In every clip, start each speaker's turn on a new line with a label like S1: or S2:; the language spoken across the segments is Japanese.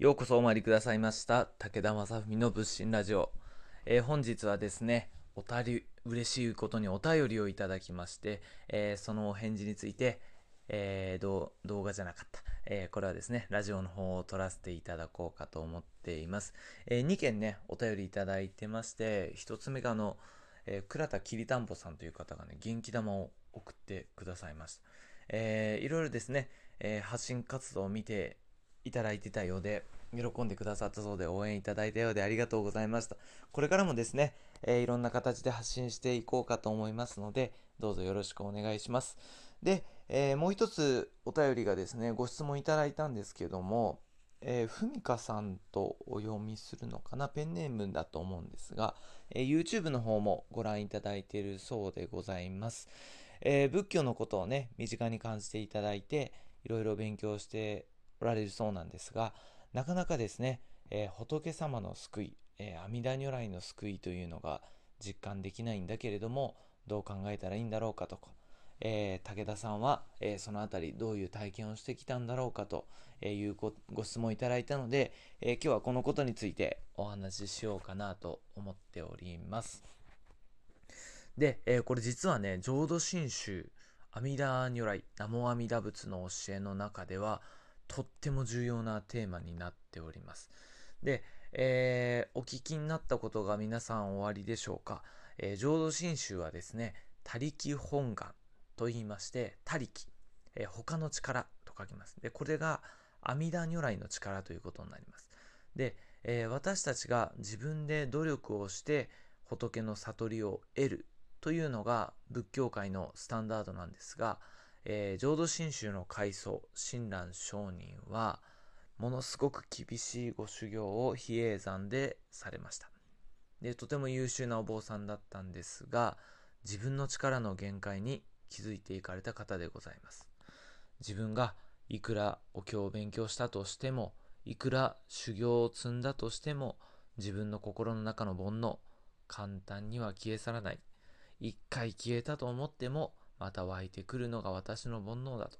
S1: ようこそお参りくださいました武田正文の仏心ラジオ、えー、本日はですねおたり嬉しいことにお便りをいただきまして、えー、そのお返事について、えー、動画じゃなかった、えこれはですねラジオの方を撮らせていただこうかと思っています、え2件ねお便りいただいてまして1つ目があの、え倉田きりたんぽさんという方がね元気玉を送ってくださいました、えいろいろですね、え発信活動を見ていただいてたようで、喜んでくださったそうで応援いただいたようでありがとうございました。これからもですね、えー、いろんな形で発信していこうかと思いますので、どうぞよろしくお願いします。で、えー、もう一つお便りがですね、ご質問いただいたんですけども、えー、ふみかさんとお読みするのかな？ペンネームだと思うんですが、えー、YouTube の方もご覧いただいているそうでございます。えー、仏教のことをね、身近に感じていただいて、いろいろ勉強しておられるそうなんですが、なかなかですね、えー、仏様の救い、えー、阿弥陀如来の救いというのが実感できないんだけれども、どう考えたらいいんだろうかとか、えー、武田さんは、えそのあたりどういう体験をしてきたんだろうかというご質問いただいたので、え今日はこのことについてお話ししようかなと思っております。で、えこれ実はね、浄土真宗阿弥陀如来、南無阿弥陀仏の教えの中では、とっても重要なテーマになっております。で、えー、お聞きになったことが皆さんおありでしょうか？えー、浄土真宗はですね、他力本願と言いまして、他力、えー、他の力と書きます。で、これが阿弥陀如来の力ということになります。で、えー、私たちが自分で努力をして仏の悟りを得るというのが仏教界のスタンダードなんですが、えー、浄土真宗の開祖親鸞上人はものすごく厳しいご修行を比叡山でされました。でとても優秀なお坊さんだったんですが自分の力の限界に気づいていかれた方でございます。自分がいくらお経を勉強したとしてもいくら修行を積んだとしても自分の心の中の煩悩簡単には消え去らない。一回消えたと思ってもまた湧いてくるのが私の煩悩だと。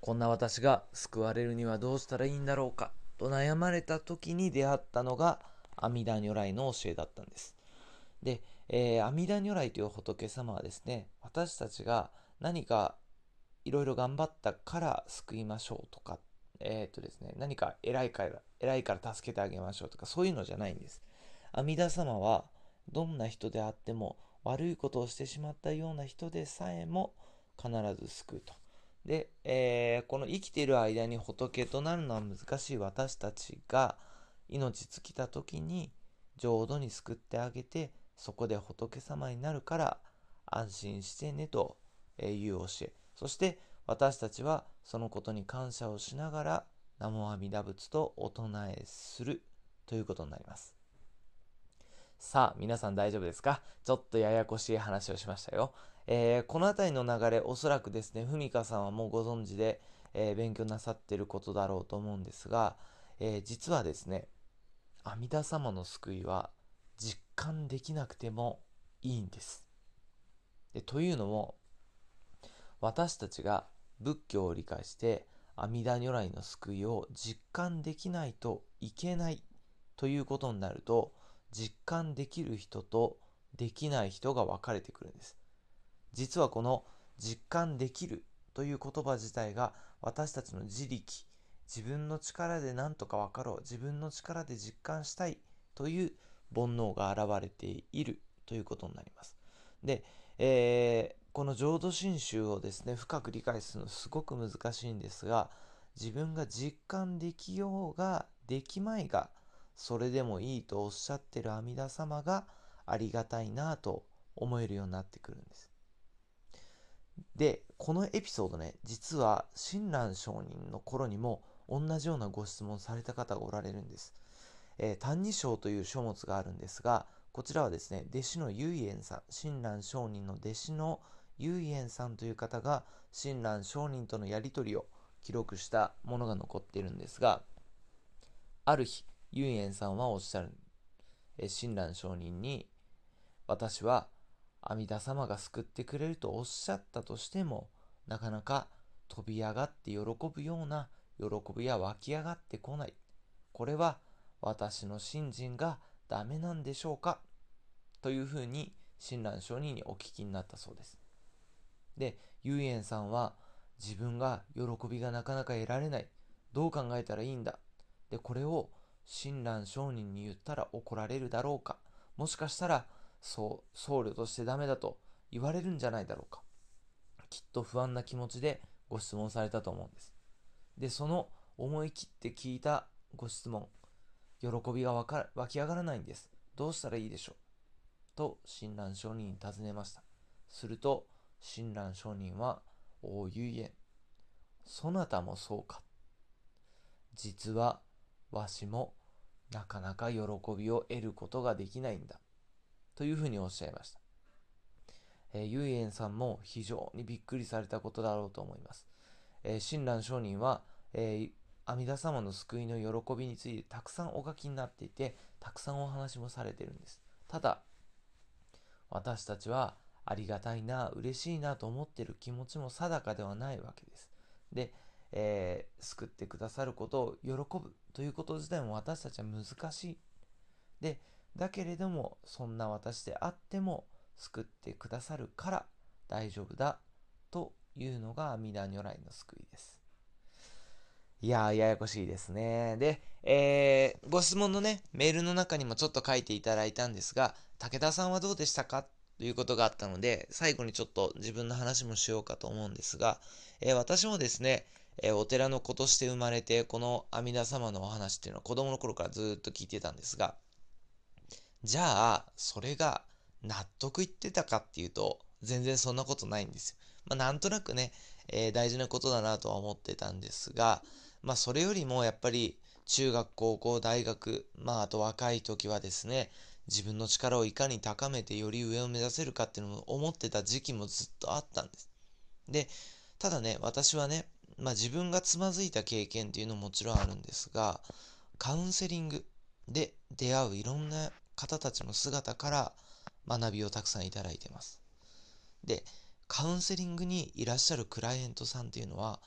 S1: こんな私が救われるにはどうしたらいいんだろうかと悩まれた時に出会ったのが阿弥陀如来の教えだったんです。で、えー、阿弥陀如来という仏様はですね、私たちが何かいろいろ頑張ったから救いましょうとか、えっ、ー、とですね、何か偉いから、偉いから助けてあげましょうとか、そういうのじゃないんです。阿弥陀様はどんな人であっても悪いことをしてしまったような人でさえも必ず救うと。で、えー、この生きている間に仏となるのは難しい私たちが命尽きた時に浄土に救ってあげてそこで仏様になるから安心してねという教えそして私たちはそのことに感謝をしながら南無阿弥陀仏とお唱えするということになりますさあ、皆さん大丈夫ですか？ちょっとややこしい話をしましたよ。えー、この辺りの流れ、おそらくですね、ふみかさんはもうご存知で、えー、勉強なさってることだろうと思うんですが、えー、実はですね、阿弥陀様の救いは実感できなくてもいいんです。でというのも、私たちが仏教を理解して阿弥陀如来の救いを実感できないといけないということになると、実感できる人とできない人が分かれてくるんです。実はこの実感できるという言葉自体が私たちの自力、自分の力で何とか分かろう、自分の力で実感したいという煩悩が現れているということになります。で、えー、この浄土真宗をですね、深く理解するのすごく難しいんですが、自分が実感できようができまいがそれでもいいとおっしゃってる阿弥陀様がありがたいなと思えるようになってくるんです。で、このエピソードね、実は親鸞上人の頃にも同じようなご質問された方がおられるんです。えー、歎異抄という書物があるんですが、こちらはですね、弟子の唯円さん、親鸞上人の弟子の唯円さんという方が親鸞上人とのやり取りを記録したものが残っているんですが、ある日、ユンエンさんはおっしゃる。え親鸞上人に、私は阿弥陀様が救ってくれるとおっしゃったとしても、なかなか飛び上がって喜ぶような喜びは湧き上がってこない。これは私の信心がダメなんでしょうかというふうに親鸞上人にお聞きになったそうです。で、ゆいえんさんは自分が喜びがなかなか得られない。どう考えたらいいんだ。で、これを親鸞上人に言ったら怒られるだろうか？もしかしたら、そう、僧侶としてダメだと言われるんじゃないだろうか？きっと不安な気持ちでご質問されたと思うんです。で、その思い切って聞いたご質問、喜びが湧き上がらないんです。どうしたらいいでしょう？と親鸞上人に尋ねました。すると、親鸞上人は、おゆいえ、そなたもそうか。実は、わしもなかなか喜びを得ることができないんだ。というふうにおっしゃいました。えー、ゆいえんさんも非常にびっくりされたことだろうと思います。えー、親鸞上人は、えー、阿弥陀様の救いの喜びについてたくさんお書きになっていて、たくさんお話もされてるんです。ただ、私たちはありがたいな、嬉しいなと思ってる気持ちも定かではないわけです。で、えー、救ってくださることを喜ぶということ自体も私たちは難しい。で、だけれども、そんな私であっても救ってくださるから大丈夫だというのが阿弥陀如来の救いです。いやー、ややこしいですね。で、えー、ご質問のね、メールの中にもちょっと書いていただいたんですが、武田さんはどうでしたか？ということがあったので、最後にちょっと自分の話もしようかと思うんですが、えー、私もですね、えー、お寺の子として生まれて、この阿弥陀様のお話っていうのは子供の頃からずっと聞いてたんですが、じゃあ、それが納得いってたかっていうと、全然そんなことないんですよ。まあ、なんとなくね、えー、大事なことだなとは思ってたんですが、まあ、それよりもやっぱり、中学、高校、大学、まあ、あと若い時はですね、自分の力をいかに高めてより上を目指せるかっていうのを思ってた時期もずっとあったんです。で、ただね、私はね、まあ自分がつまずいた経験っていうのももちろんあるんですが、カウンセリングで出会ういろんな方たちの姿から学びをたくさんいただいてます。で、カウンセリングにいらっしゃるクライアントさんっていうのは、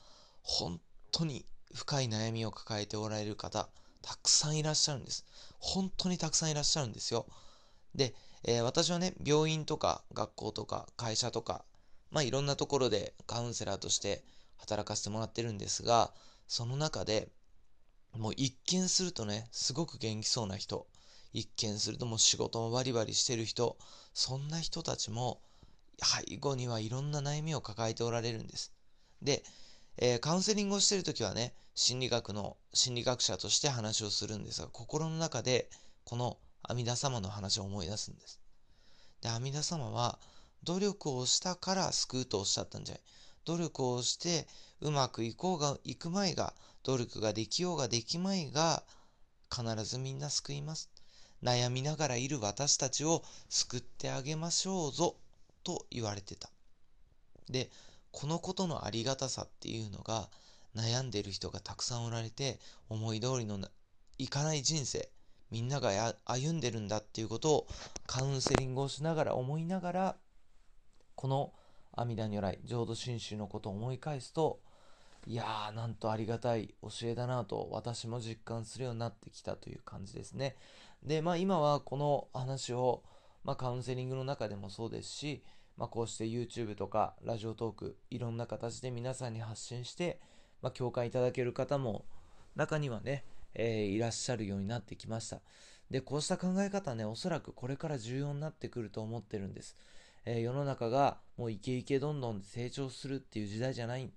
S1: 本当に深い悩みを抱えておられる方、たくさんいらっしゃるんです。本当にたくさんいらっしゃるんですよ。で、えー、私はね、病院とか学校とか会社とか、まあいろんなところでカウンセラーとして働かせてもらってるんですが、その中で、もう一見するとね、すごく元気そうな人、一見するともう仕事もバリバリしてる人、そんな人たちも、背後にはいろんな悩みを抱えておられるんです。で、えー、カウンセリングをしてるときはね、心理学の心理学者として話をするんですが、心の中でこの阿弥陀様の話を思い出すんです。で、阿弥陀様は努力をしたから救うとおっしゃったんじゃない。努力をしてうまくいこうが、いくまいが、努力ができようができまいが、必ずみんな救います。悩みながらいる私たちを救ってあげましょうぞ、と言われてた。で、このことのありがたさっていうのが、悩んでる人がたくさんおられて、思い通りのいかない人生、みんなが歩んでるんだっていうことをカウンセリングをしながら思いながら、この阿弥陀如来、浄土真宗のことを思い返すと、いやー、なんとありがたい教えだなと私も実感するようになってきたという感じですね。で、まあ今はこの話を、まあカウンセリングの中でもそうですし、まあこうして YouTube とかラジオトーク、いろんな形で皆さんに発信して、まあ、共感いただける方も中にはね、えー、いらっしゃるようになってきました。で、こうした考え方ね、おそらくこれから重要になってくると思ってるんです。えー、世の中がもうイケイケどんどん成長するっていう時代じゃない。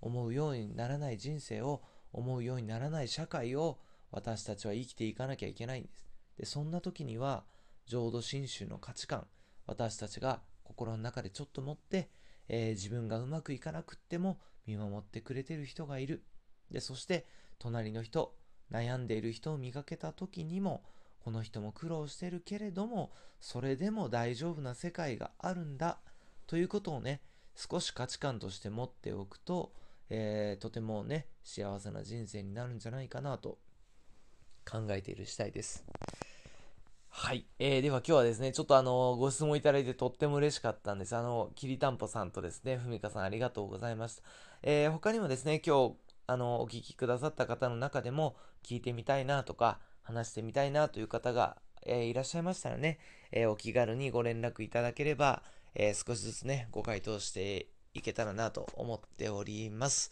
S1: 思うようにならない人生を、思うようにならない社会を私たちは生きていかなきゃいけないんです。で、そんな時には、浄土真宗の価値観、私たちが心の中でちょっと持って、えー、自分がうまくいかなくっても見守ってくれてる人がいる。で、そして隣の人、悩んでいる人を見かけた時にも、この人も苦労してるけれども、それでも大丈夫な世界があるんだ、ということをね、少し価値観として持っておくと、えー、とてもね、幸せな人生になるんじゃないかなと考えている次第です。はい。えー、では今日はですね、ちょっとあの、ご質問いただいてとっても嬉しかったんです。あの、きりたんぽさんとですね、ふみかさんありがとうございました。えー、他にもですね、今日、あの、お聞きくださった方の中でも、聞いてみたいなとか、話してみたいなという方が、えー、いらっしゃいましたらね、えー、お気軽にご連絡いただければ、えー、少しずつね、ご回答していけたらなと思っております。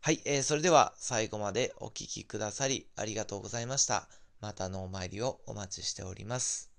S1: はい、えー、それでは最後までお聴きくださりありがとうございました。またのお参りをお待ちしております。